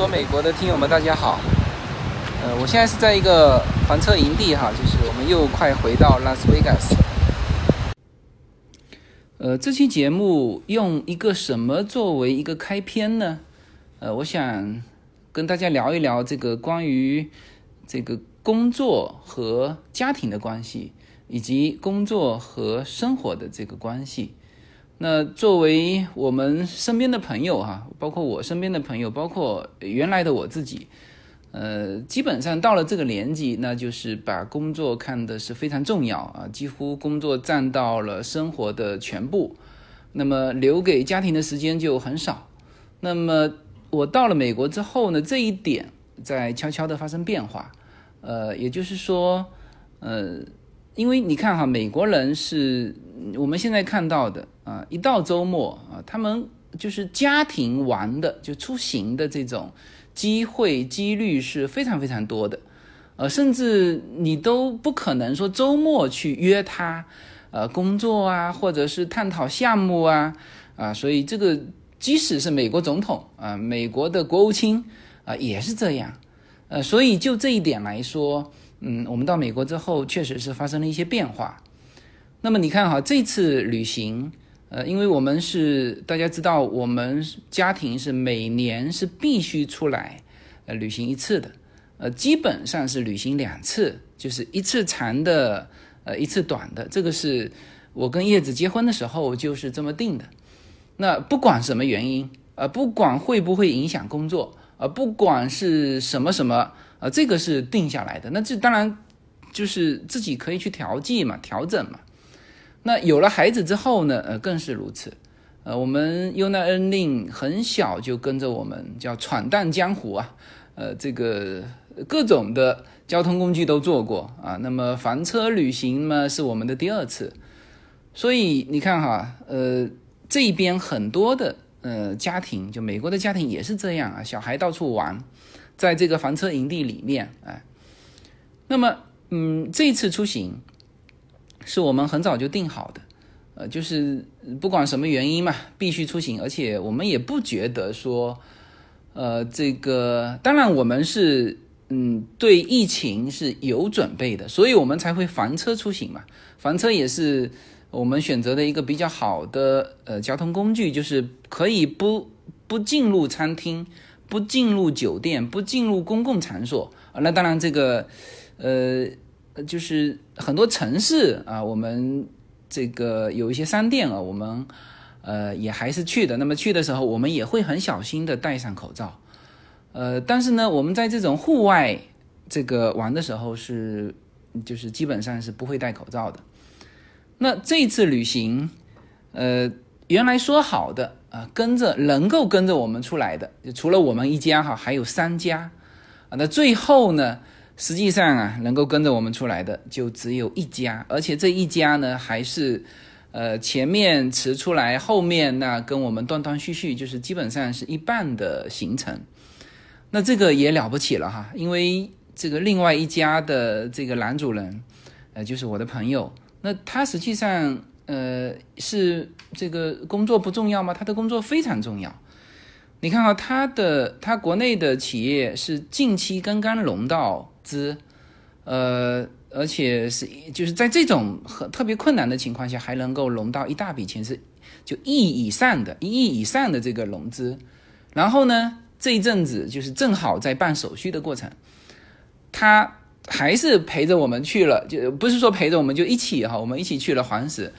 说美国的听友们，大家好。呃，我现在是在一个房车营地哈，就是我们又快回到拉斯维加斯。呃，这期节目用一个什么作为一个开篇呢？呃，我想跟大家聊一聊这个关于这个工作和家庭的关系，以及工作和生活的这个关系。那作为我们身边的朋友哈，包括我身边的朋友，包括原来的我自己，呃，基本上到了这个年纪，那就是把工作看的是非常重要啊，几乎工作占到了生活的全部，那么留给家庭的时间就很少。那么我到了美国之后呢，这一点在悄悄的发生变化，呃，也就是说，呃。因为你看哈，美国人是我们现在看到的啊，一到周末啊，他们就是家庭玩的，就出行的这种机会几率是非常非常多的，呃，甚至你都不可能说周末去约他，呃，工作啊，或者是探讨项目啊，啊，所以这个即使是美国总统啊，美国的国务卿啊，也是这样，呃，所以就这一点来说。嗯，我们到美国之后，确实是发生了一些变化。那么你看哈，这次旅行，呃，因为我们是大家知道，我们家庭是每年是必须出来呃旅行一次的，呃，基本上是旅行两次，就是一次长的，呃，一次短的。这个是我跟叶子结婚的时候就是这么定的。那不管什么原因，呃，不管会不会影响工作，呃，不管是什么什么。啊，这个是定下来的，那这当然就是自己可以去调剂嘛，调整嘛。那有了孩子之后呢，呃，更是如此。呃，我们尤娜恩令很小就跟着我们叫闯荡江湖啊，呃，这个各种的交通工具都坐过啊。那么房车旅行嘛，是我们的第二次。所以你看哈，呃，这边很多的呃家庭，就美国的家庭也是这样啊，小孩到处玩。在这个房车营地里面，哎，那么，嗯，这次出行是我们很早就定好的，呃，就是不管什么原因嘛，必须出行，而且我们也不觉得说，呃，这个当然我们是，嗯，对疫情是有准备的，所以我们才会房车出行嘛，房车也是我们选择的一个比较好的呃交通工具，就是可以不不进入餐厅。不进入酒店，不进入公共场所啊，那当然这个，呃，就是很多城市啊，我们这个有一些商店啊，我们呃也还是去的。那么去的时候，我们也会很小心的戴上口罩。呃，但是呢，我们在这种户外这个玩的时候是，就是基本上是不会戴口罩的。那这次旅行，呃，原来说好的。啊，跟着能够跟着我们出来的，就除了我们一家哈，还有三家，啊，那最后呢，实际上啊，能够跟着我们出来的就只有一家，而且这一家呢，还是，呃，前面迟出来，后面那跟我们断断续续，就是基本上是一半的行程，那这个也了不起了哈，因为这个另外一家的这个男主人，呃，就是我的朋友，那他实际上。呃，是这个工作不重要吗？他的工作非常重要。你看啊，他的他国内的企业是近期刚刚融到资，呃，而且是就是在这种很特别困难的情况下，还能够融到一大笔钱，是就亿以上的一亿以上的这个融资。然后呢，这一阵子就是正好在办手续的过程，他还是陪着我们去了，就不是说陪着我们就一起哈，我们一起去了黄石。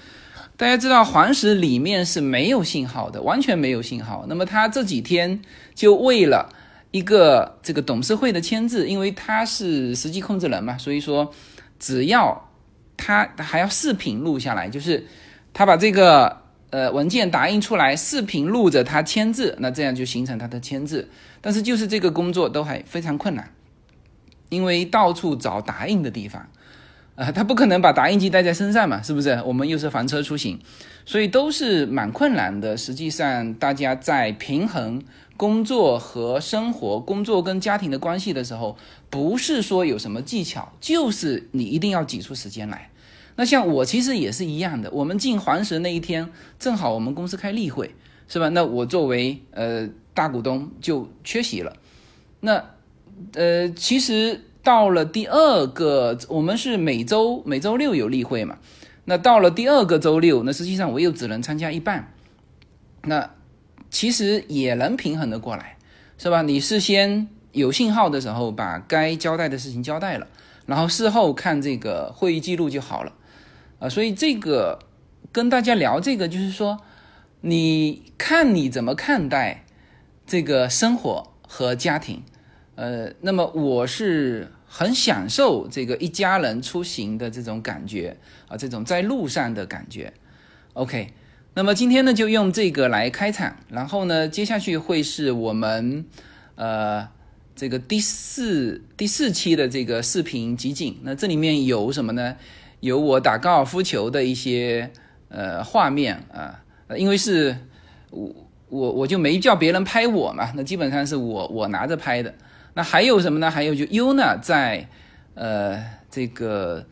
大家知道黄石里面是没有信号的，完全没有信号。那么他这几天就为了一个这个董事会的签字，因为他是实际控制人嘛，所以说只要他还要视频录下来，就是他把这个呃文件打印出来，视频录着他签字，那这样就形成他的签字。但是就是这个工作都还非常困难，因为到处找打印的地方。啊，他不可能把打印机带在身上嘛，是不是？我们又是房车出行，所以都是蛮困难的。实际上，大家在平衡工作和生活、工作跟家庭的关系的时候，不是说有什么技巧，就是你一定要挤出时间来。那像我其实也是一样的，我们进黄石那一天，正好我们公司开例会，是吧？那我作为呃大股东就缺席了。那呃，其实到了第二个，我们是每周每周六有例会嘛。那到了第二个周六，那实际上我又只能参加一半。那其实也能平衡的过来，是吧？你事先有信号的时候，把该交代的事情交代了，然后事后看这个会议记录就好了。啊，所以这个跟大家聊这个，就是说，你看你怎么看待这个生活和家庭？呃，那么我是很享受这个一家人出行的这种感觉啊，这种在路上的感觉。OK，那么今天呢就用这个来开场，然后呢接下去会是我们呃这个第四第四期的这个视频集锦。那这里面有什么呢？有我打高尔夫球的一些呃画面啊，因为是我我我就没叫别人拍我嘛，那基本上是我我拿着拍的。那还有什么呢？还有就 Una 在呃这个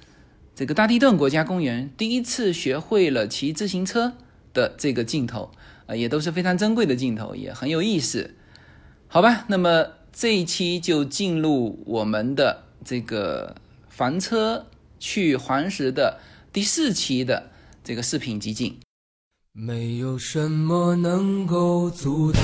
这个大地顿国家公园第一次学会了骑自行车的这个镜头啊，也都是非常珍贵的镜头，也很有意思。好吧，那么这一期就进入我们的这个房车。去黄石的第四期的这个视频集锦。没有什么能够阻挡，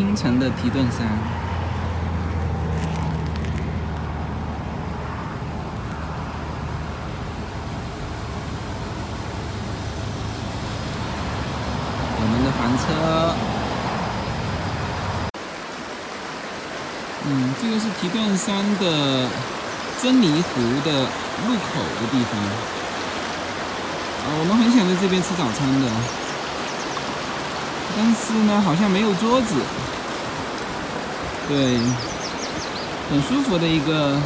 清晨的提顿山。我们的房车，嗯，这个是提顿山的珍妮湖的入口的地方。啊，我们很想在这边吃早餐的，但是呢，好像没有桌子。对，很舒服的一个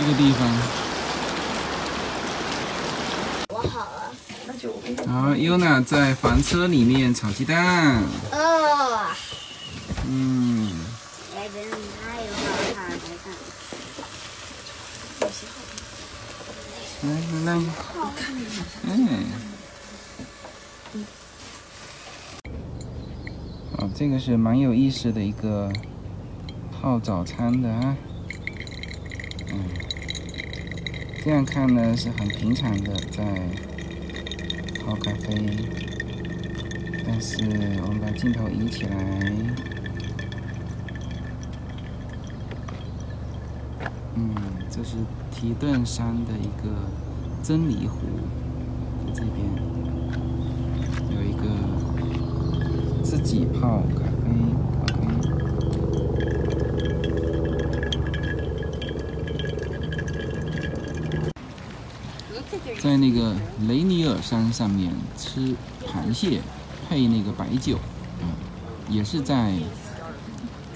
一个地方。好，Yuna 在房车里面炒鸡蛋。哦。嗯。来来来。嗯。哦，这个是蛮有意思的一个泡早餐的啊。嗯。这样看呢是很平常的在。泡咖啡，但是我们把镜头移起来，嗯，这是提顿山的一个真理湖，在这边有一个自己泡咖啡。在那个雷尼尔山上面吃螃蟹，配那个白酒，嗯，也是在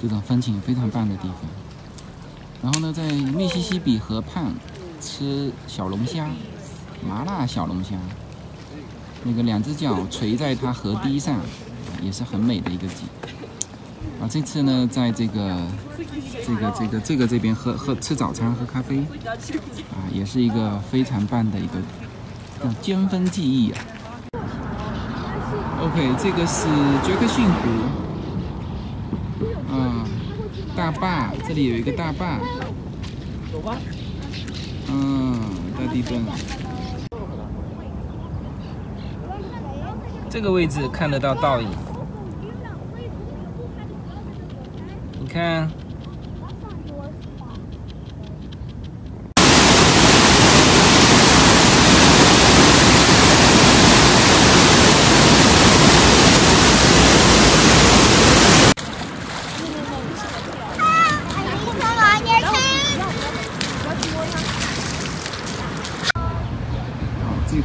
这种风景非常棒的地方。然后呢，在密西西比河畔吃小龙虾，麻辣小龙虾，那个两只脚垂在它河堤上，也是很美的一个景。啊，这次呢，在这个。这个这个这个这边喝喝吃早餐喝咖啡，啊，也是一个非常棒的一个尖峰记忆啊。OK，这个是杰克逊湖，啊，大坝，这里有一个大坝。走吧。嗯，大地墩。这个位置看得到倒影。你看。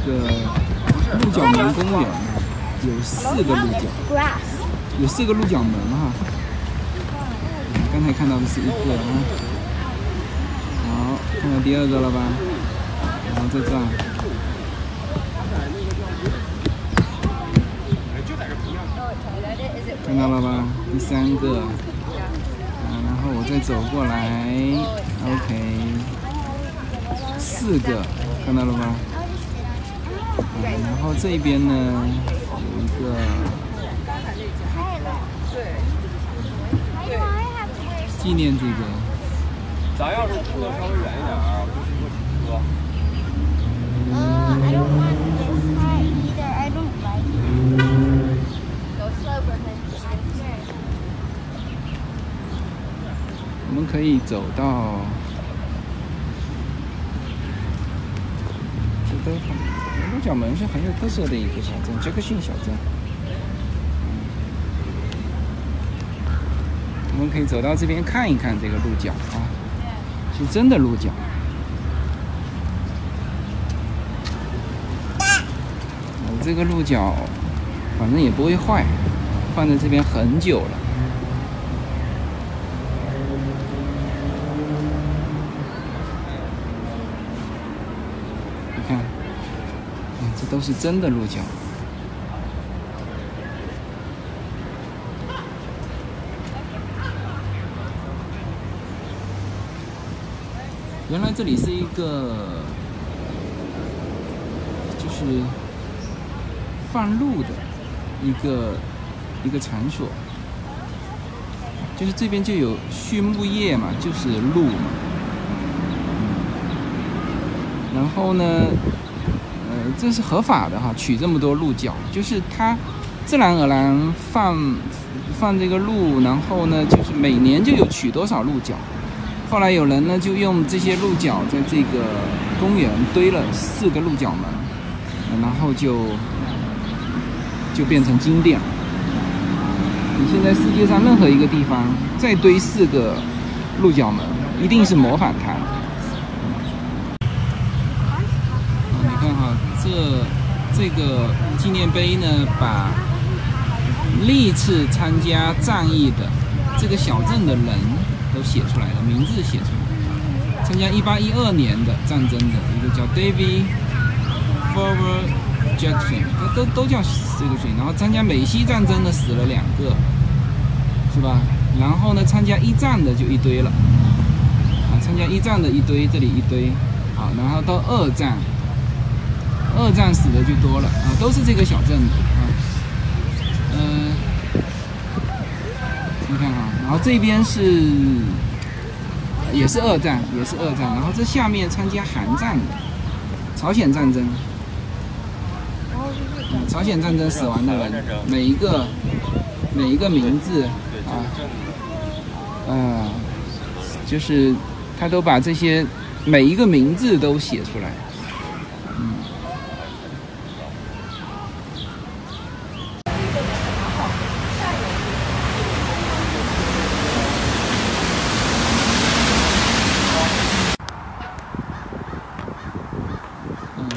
个鹿角门公园有四个鹿角，有四个鹿角门哈。刚才看到的是一个啊，好，看到第二个了吧？然后在这儿，看到了吧？第三个，然后我再走过来，OK，四个，看到了吧？然后这边呢有一个纪念这个。咱要是住的稍微远一点啊，就是说我们可以走到。这都很。鹿角门是很有特色的一个小镇，杰克逊小镇。我们可以走到这边看一看这个鹿角啊，是真的鹿角。我这个鹿角反正也不会坏，放在这边很久了。你看。这都是真的鹿角。原来这里是一个，就是放鹿的一个一个场所，就是这边就有畜牧业嘛，就是鹿嘛，然后呢？这是合法的哈，取这么多鹿角，就是它自然而然放放这个鹿，然后呢，就是每年就有取多少鹿角。后来有人呢就用这些鹿角在这个公园堆了四个鹿角门，然后就就变成金店。你现在世界上任何一个地方再堆四个鹿角门，一定是模仿它。这这个纪念碑呢，把历次参加战役的这个小镇的人都写出来了，名字写出来。参加1812年的战争的一个叫 David Forward Jackson，他都都叫这个谁？然后参加美西战争的死了两个，是吧？然后呢，参加一战的就一堆了，啊，参加一战的一堆，这里一堆，好，然后到二战。二战死的就多了啊，都是这个小镇的。啊，嗯，你看啊，然后这边是也是二战，也是二战，然后这下面参加韩战的朝鲜战争，嗯朝鲜战争死亡的人，每一个每一个名字啊，啊，就是他都把这些每一个名字都写出来。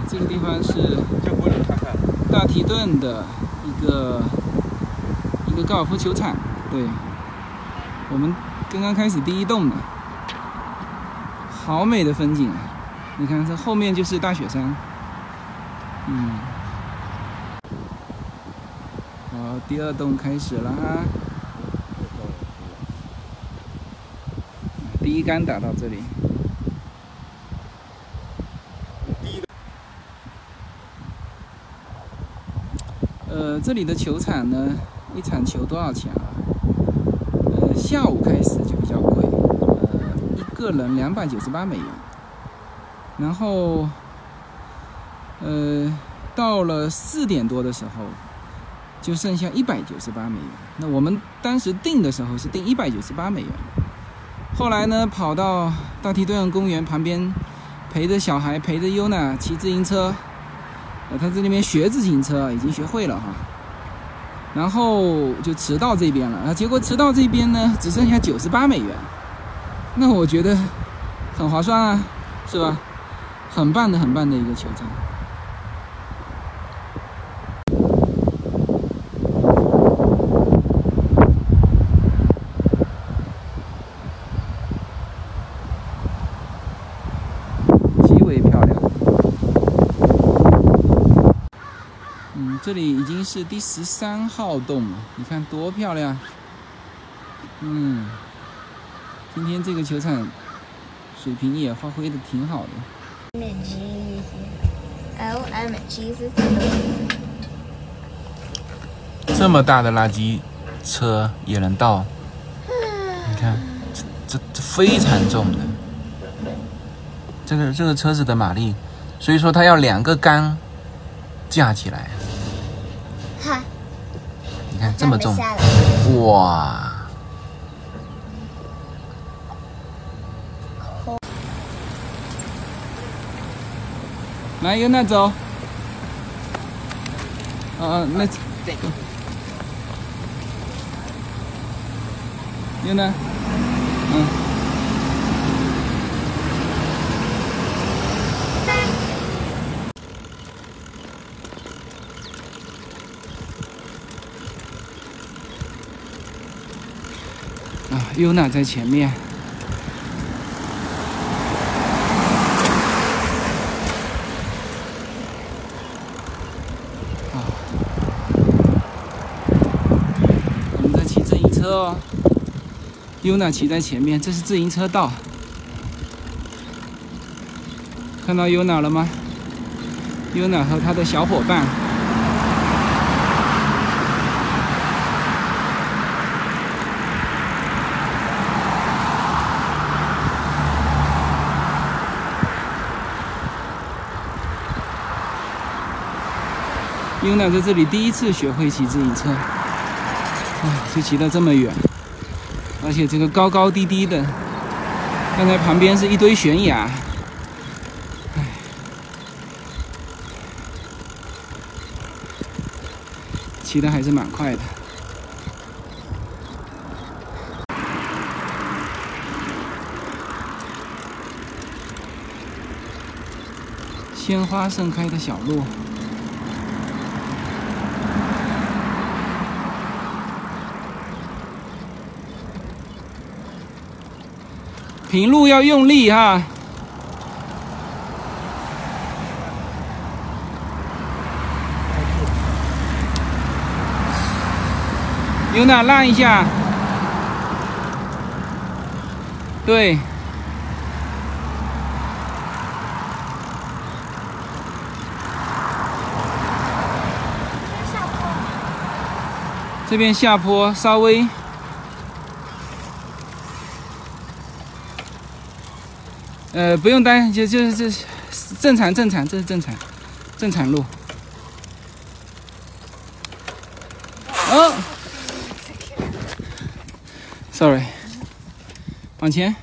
这个地方是大提顿的一个一个高尔夫球场，对，我们刚刚开始第一栋的，好美的风景啊！你看这后面就是大雪山，嗯，好，第二栋开始了啊，第一杆打到这里。呃，这里的球场呢，一场球多少钱啊？呃，下午开始就比较贵，呃，一个人两百九十八美元。然后，呃，到了四点多的时候，就剩下一百九十八美元。那我们当时订的时候是订一百九十八美元，后来呢，跑到大提顿公园旁边，陪着小孩，陪着优娜骑自行车，呃，他在那边学自行车，已经学会了哈。然后就迟到这边了，啊，结果迟到这边呢，只剩下九十八美元，那我觉得很划算啊，是吧？很棒的，很棒的一个球场。极为漂亮。嗯，这里已经是第十三号洞了，你看多漂亮。嗯，今天这个球场水平也发挥的挺好的。这么大的垃圾车也能到？你看，这这这非常重的，这个这个车子的马力，所以说它要两个缸架起来。哈，你看这么重，哇！来，由那走。嗯啊，那这个。由那，UNA 在前面。啊，我们在骑自行车哦。UNA 骑在前面，这是自行车道。看到 UNA 了吗？UNA 和他的小伙伴。优娜在这里第一次学会骑自行车。就骑到这么远，而且这个高高低低的，刚才旁边是一堆悬崖，唉，骑的还是蛮快的。鲜花盛开的小路。平路要用力哈，有哪让一下？对，这边下坡稍微。呃，不用担心，就就是正常正常，这是正常正常路。哦，sorry，往前。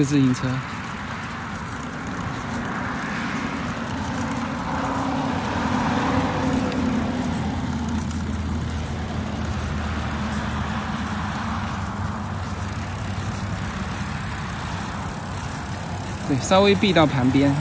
这自行车。对，稍微避到旁边。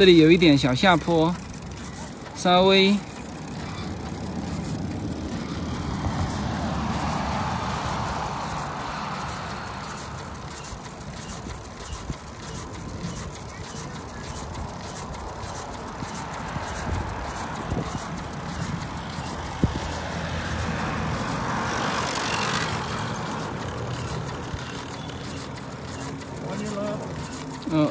这里有一点小下坡，稍微。嗯。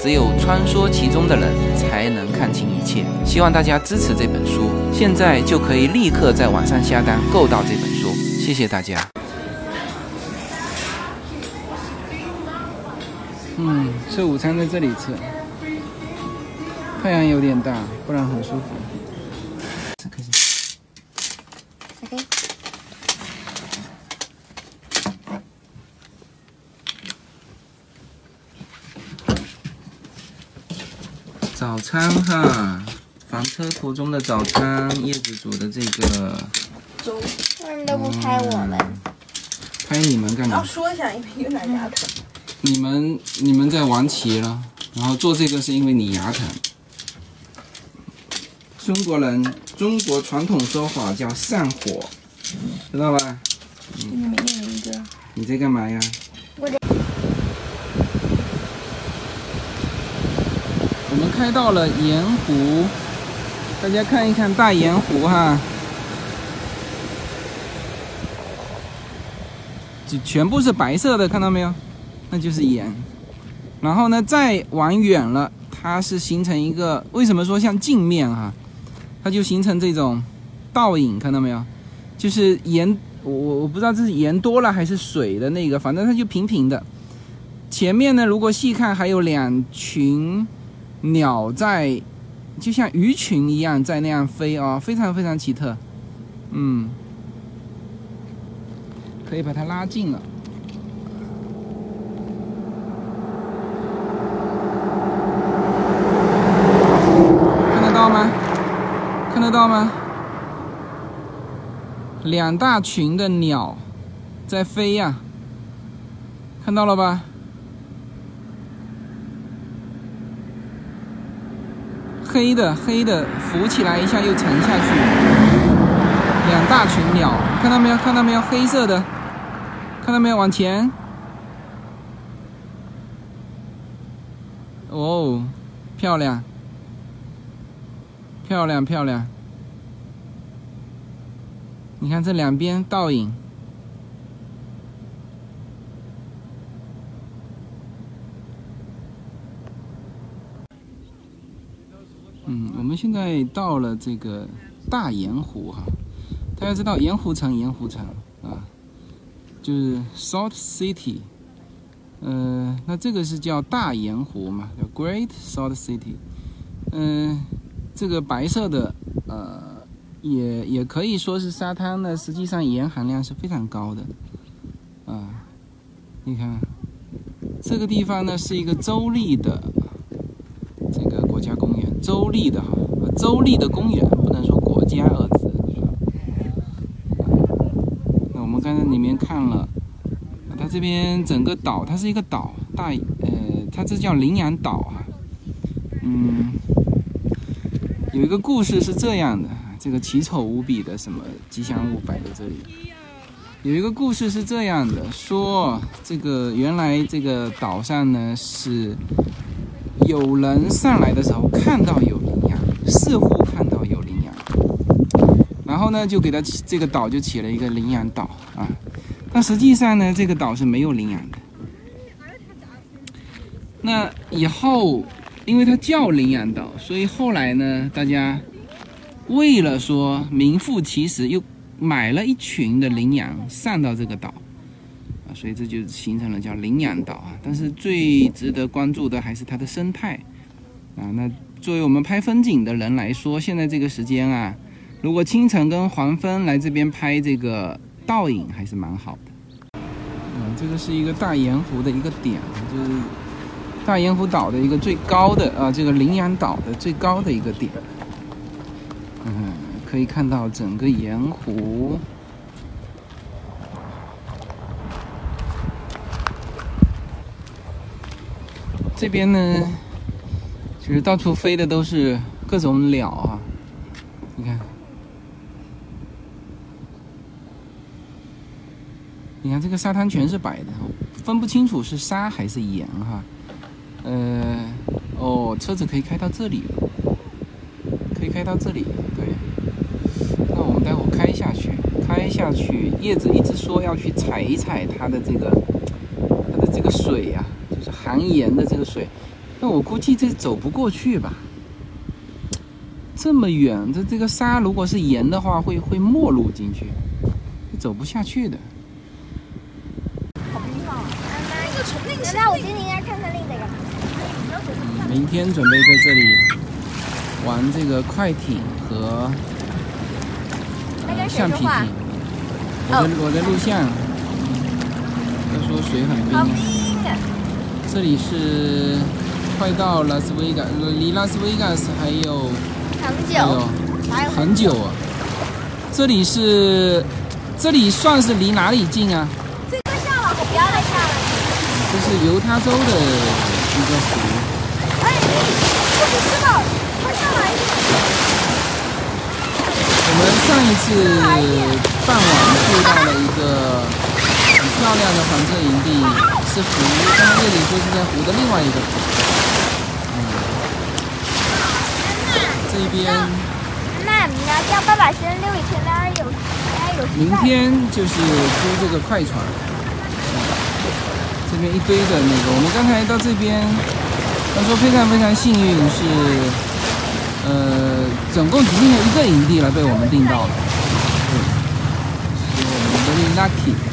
只有穿梭其中的人才能看清一切。希望大家支持这本书，现在就可以立刻在网上下单购到这本书。谢谢大家。嗯，吃午餐在这里吃。太阳有点大，不然很舒服。开始。OK。早餐哈，房车途中的早餐，叶子煮的这个。粥。为什么都不拍我们？拍你们干嘛？要说一下，因为有点牙疼。你们你们在玩棋了，然后做这个是因为你牙疼。中国人，中国传统说法叫散伙，知道吧？你没念一个。你在干嘛呀？我在。我们开到了盐湖，大家看一看大盐湖哈，就全部是白色的，看到没有？那就是盐。然后呢，再往远了，它是形成一个，为什么说像镜面哈？它就形成这种倒影，看到没有？就是盐，我我不知道这是盐多了还是水的那个，反正它就平平的。前面呢，如果细看，还有两群鸟在，就像鱼群一样在那样飞啊，非常非常奇特。嗯，可以把它拉近了，看得到吗？看得到吗？两大群的鸟在飞呀，看到了吧？黑的黑的浮起来一下又沉下去，两大群鸟，看到没有？看到没有？黑色的，看到没有？往前。哦，漂亮。漂亮漂亮，你看这两边倒影。嗯，我们现在到了这个大盐湖哈，大家知道盐湖城，盐湖城啊，就是 Salt City，呃，那这个是叫大盐湖嘛，叫 Great Salt City，嗯。这个白色的，呃，也也可以说是沙滩呢。实际上盐含量是非常高的，啊，你看，这个地方呢是一个州立的。家公园，州立的哈，州立的公园，不能说国家二字。那我们刚才里面看了，它这边整个岛，它是一个岛，大呃，它这叫羚羊岛啊。嗯，有一个故事是这样的，这个奇丑无比的什么吉祥物摆在这里。有一个故事是这样的，说这个原来这个岛上呢是有人上来的时候看到有羚羊，似乎看到有羚羊，然后呢就给他起这个岛就起了一个羚羊岛啊，但实际上呢这个岛是没有羚羊的。那以后因为它叫羚羊岛，所以后来呢大家为了说名副其实又。买了一群的羚羊上到这个岛，所以这就形成了叫羚羊岛啊。但是最值得关注的还是它的生态，啊，那作为我们拍风景的人来说，现在这个时间啊，如果清晨跟黄昏来这边拍这个倒影还是蛮好的。嗯，这个是一个大盐湖的一个点，就是大盐湖岛的一个最高的啊，这个羚羊岛的最高的一个点，嗯。可以看到整个盐湖，这边呢，就是到处飞的都是各种鸟啊。你看，你看这个沙滩全是白的，分不清楚是沙还是盐哈。呃，哦，车子可以开到这里，可以开到这里，对。那我们待会开下去，开下去，叶子一直说要去踩一踩它的这个，它的这个水呀，含盐的这个水。那我估计这走不过去吧？这么远，这这个沙如果是盐的话，会会没入进去，走不下去的。好冰啊！那那我今天应该看看另一个。明天准备在这里玩这个快艇和。橡皮艇，我在我在录像。他说水很冰。啊！这里是快到拉斯维加，离拉斯维加斯还有很久，还有很久啊。这里是，这里算是离哪里近啊？这个下了，我不要再下了。这是犹他州的一个湖。哎，不许吃了，快下来！我们上一次傍晚住到了一个很漂亮的房车营地，是湖，刚刚叶里说是在湖的另外一个湖。嗯，这边。妈妈，你要叫爸爸先溜一圈，那儿有，那儿有。明天就是租这个快船。这边一堆的那个，我们刚才到这边，他说非常非常幸运是。呃，总共只剩下一个营地了，被我们订到了，是我们 very lucky。